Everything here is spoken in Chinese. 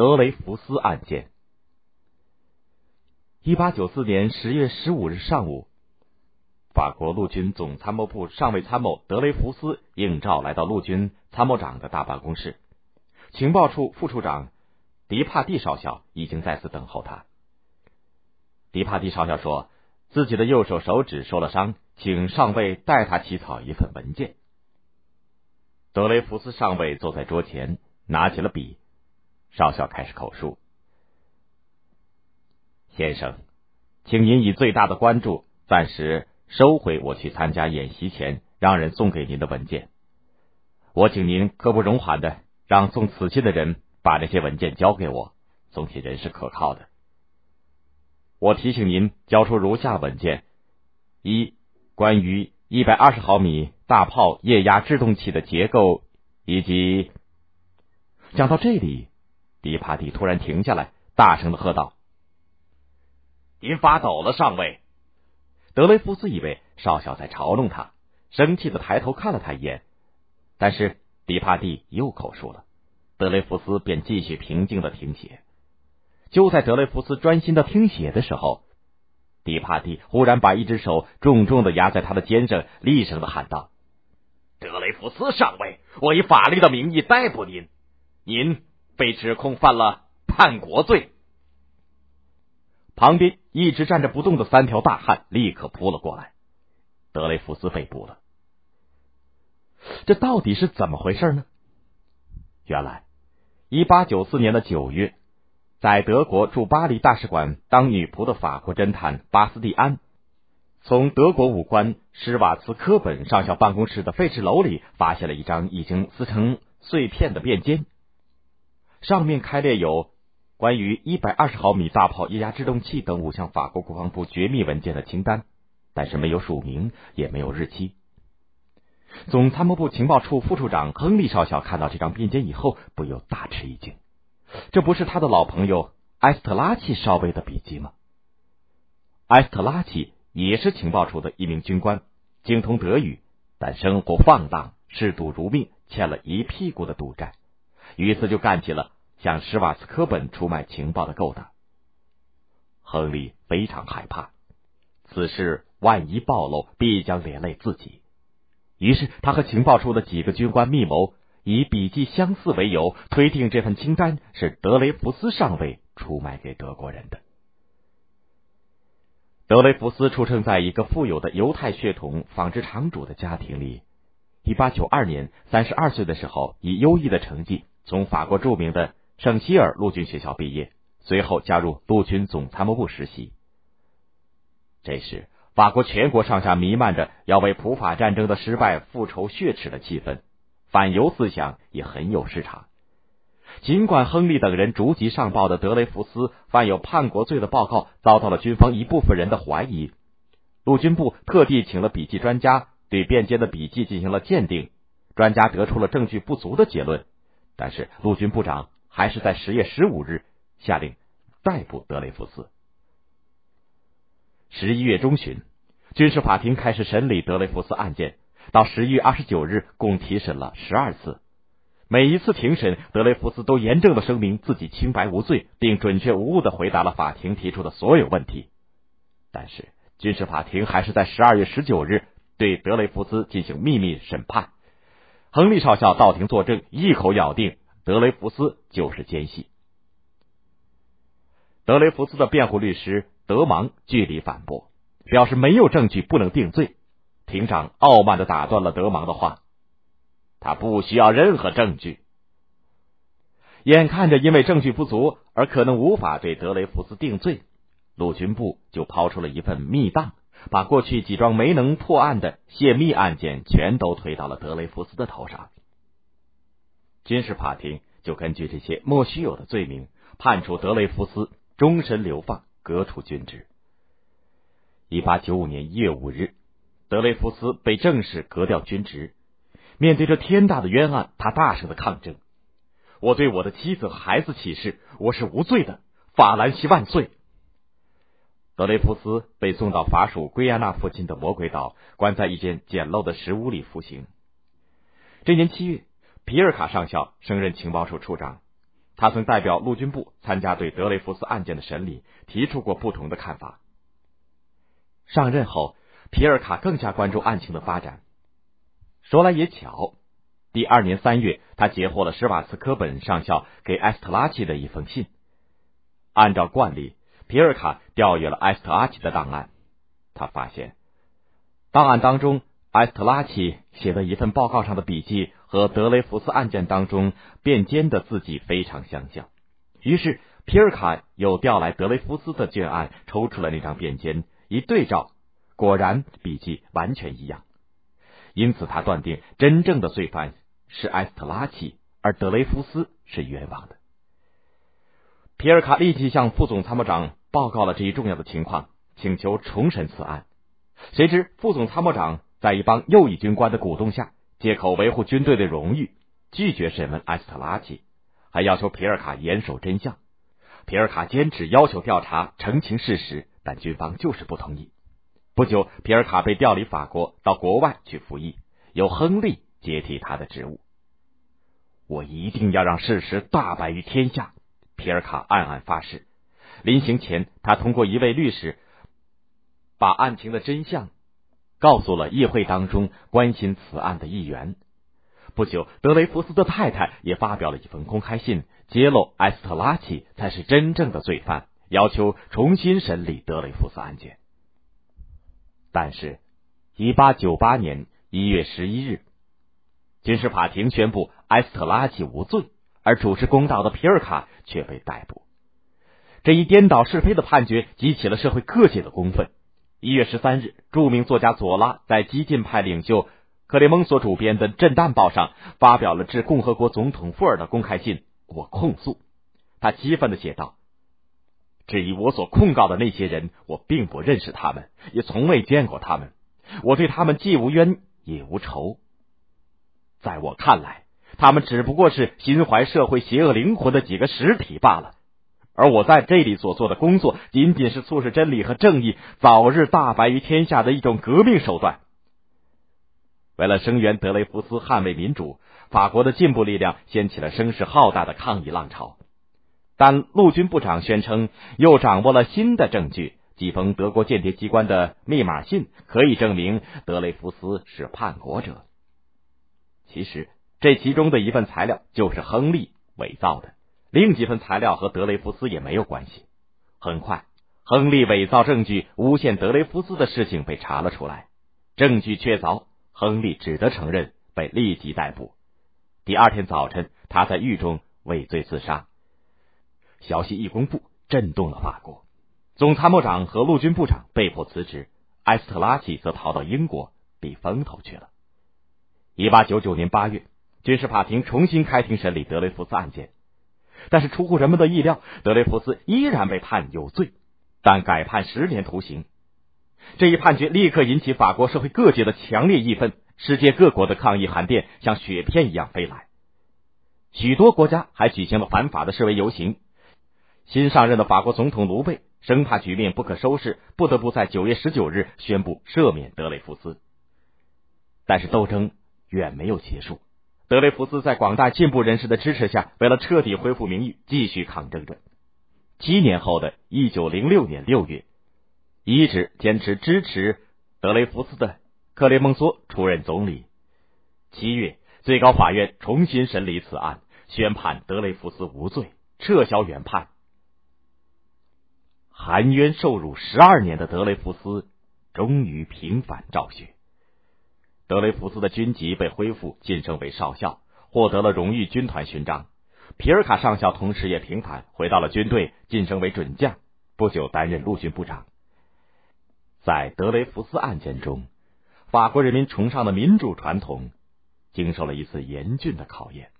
德雷福斯案件。一八九四年十月十五日上午，法国陆军总参谋部上尉参谋德雷福斯应召来到陆军参谋长的大办公室，情报处副处长迪帕蒂少校已经在此等候他。迪帕蒂少校说自己的右手手指受了伤，请上尉代他起草一份文件。德雷福斯上尉坐在桌前，拿起了笔，少校开始口述。先生，请您以最大的关注，暂时收回我去参加演习前让人送给您的文件。我请您刻不容缓的让送此信的人把这些文件交给我，送信人是可靠的。我提醒您交出如下文件：一、关于一百二十毫米大炮液压制动器的结构以及……讲到这里，迪帕蒂突然停下来，大声的喝道。您发抖了，上尉。德雷福斯以为少校在嘲弄他，生气的抬头看了他一眼。但是迪帕蒂又口述了，德雷福斯便继续平静的听写。就在德雷福斯专心的听写的时候，迪帕蒂忽然把一只手重重的压在他的肩上，厉声的喊道：“德雷福斯上尉，我以法律的名义逮捕您，您被指控犯了叛国罪。”旁边一直站着不动的三条大汉立刻扑了过来，德雷福斯被捕了。这到底是怎么回事呢？原来，一八九四年的九月，在德国驻巴黎大使馆当女仆的法国侦探巴斯蒂安，从德国武官施瓦茨科本上校办公室的废纸篓里发现了一张已经撕成碎片的便笺，上面开列有。关于一百二十毫米大炮液压制动器等五项法国国防部绝密文件的清单，但是没有署名，也没有日期。总参谋部情报处副处长亨利少校看到这张便笺以后，不由大吃一惊。这不是他的老朋友埃斯特拉奇少尉的笔迹吗？埃斯特拉奇也是情报处的一名军官，精通德语，但生活放荡，嗜赌如命，欠了一屁股的赌债，于是就干起了。向施瓦茨科本出卖情报的勾当，亨利非常害怕，此事万一暴露，必将连累自己。于是，他和情报处的几个军官密谋，以笔迹相似为由，推定这份清单是德雷福斯上尉出卖给德国人的。德雷福斯出生在一个富有的犹太血统纺织厂主的家庭里。一八九二年，三十二岁的时候，以优异的成绩从法国著名的。圣希尔陆军学校毕业，随后加入陆军总参谋部实习。这时，法国全国上下弥漫着要为普法战争的失败复仇血耻的气氛，反犹思想也很有市场。尽管亨利等人逐级上报的德雷福斯犯有叛国罪的报告遭到了军方一部分人的怀疑，陆军部特地请了笔记专家对便笺的笔记进行了鉴定，专家得出了证据不足的结论，但是陆军部长。还是在十月十五日下令逮捕德雷福斯。十一月中旬，军事法庭开始审理德雷福斯案件，到十一月二十九日，共提审了十二次。每一次庭审，德雷福斯都严正的声明自己清白无罪，并准确无误的回答了法庭提出的所有问题。但是，军事法庭还是在十二月十九日对德雷福斯进行秘密审判。亨利少校到庭作证，一口咬定。德雷福斯就是奸细。德雷福斯的辩护律师德芒据理反驳，表示没有证据不能定罪。庭长傲慢的打断了德芒的话：“他不需要任何证据。”眼看着因为证据不足而可能无法对德雷福斯定罪，陆军部就抛出了一份密档，把过去几桩没能破案的泄密案件全都推到了德雷福斯的头上。军事法庭就根据这些莫须有的罪名，判处德雷福斯终身流放，革除军职。一八九五年一月五日，德雷福斯被正式革掉军职。面对这天大的冤案，他大声的抗争：“我对我的妻子和孩子起誓，我是无罪的，法兰西万岁！”德雷福斯被送到法属圭亚那附近的魔鬼岛，关在一间简陋的石屋里服刑。这年七月。皮尔卡上校升任情报处处长，他曾代表陆军部参加对德雷福斯案件的审理，提出过不同的看法。上任后，皮尔卡更加关注案情的发展。说来也巧，第二年三月，他截获了施瓦茨科本上校给埃斯特拉奇的一封信。按照惯例，皮尔卡调阅了埃斯特拉奇的档案，他发现档案当中。埃斯特拉奇写的一份报告上的笔记和德雷福斯案件当中便笺的字迹非常相像，于是皮尔卡又调来德雷福斯的卷案，抽出了那张便笺，一对照，果然笔迹完全一样。因此，他断定真正的罪犯是埃斯特拉奇，而德雷福斯是冤枉的。皮尔卡立即向副总参谋长报告了这一重要的情况，请求重审此案。谁知副总参谋长。在一帮右翼军官的鼓动下，借口维护军队的荣誉，拒绝审问埃斯特拉奇，还要求皮尔卡严守真相。皮尔卡坚持要求调查澄清事实，但军方就是不同意。不久，皮尔卡被调离法国，到国外去服役，由亨利接替他的职务。我一定要让事实大白于天下，皮尔卡暗暗发誓。临行前，他通过一位律师把案情的真相。告诉了议会当中关心此案的议员。不久，德雷福斯的太太也发表了一封公开信，揭露埃斯特拉奇才是真正的罪犯，要求重新审理德雷福斯案件。但是，一八九八年一月十一日，军事法庭宣布埃斯特拉奇无罪，而主持公道的皮尔卡却被逮捕。这一颠倒是非的判决激起了社会各界的公愤。一月十三日，著名作家左拉在激进派领袖克雷蒙所主编的《震旦报》上发表了致共和国总统富尔的公开信。我控诉，他激愤的写道：“至于我所控告的那些人，我并不认识他们，也从未见过他们。我对他们既无冤也无仇。在我看来，他们只不过是心怀社会邪恶灵魂的几个实体罢了。”而我在这里所做的工作，仅仅是促使真理和正义早日大白于天下的一种革命手段。为了声援德雷福斯、捍卫民主，法国的进步力量掀起了声势浩大的抗议浪潮。但陆军部长宣称，又掌握了新的证据，几封德国间谍机关的密码信，可以证明德雷福斯是叛国者。其实，这其中的一份材料就是亨利伪造的。另几份材料和德雷福斯也没有关系。很快，亨利伪造证据诬陷德雷福斯的事情被查了出来，证据确凿，亨利只得承认，被立即逮捕。第二天早晨，他在狱中畏罪自杀。消息一公布，震动了法国，总参谋长和陆军部长被迫辞职，埃斯特拉奇则逃到英国避风头去了。一八九九年八月，军事法庭重新开庭审理德雷福斯案件。但是出乎人们的意料，德雷福斯依然被判有罪，但改判十年徒刑。这一判决立刻引起法国社会各界的强烈义愤，世界各国的抗议函电像雪片一样飞来，许多国家还举行了反法的示威游行。新上任的法国总统卢贝生怕局面不可收拾，不得不在九月十九日宣布赦免德雷福斯。但是斗争远没有结束。德雷福斯在广大进步人士的支持下，为了彻底恢复名誉，继续抗争着。七年后的一九零六年六月，一直坚持支持德雷福斯的克雷蒙梭出任总理。七月，最高法院重新审理此案，宣判德雷福斯无罪，撤销原判。含冤受辱十二年的德雷福斯，终于平反昭雪。德雷福斯的军籍被恢复，晋升为少校，获得了荣誉军团勋章。皮尔卡上校同时也平反，回到了军队，晋升为准将，不久担任陆军部长。在德雷福斯案件中，法国人民崇尚的民主传统，经受了一次严峻的考验。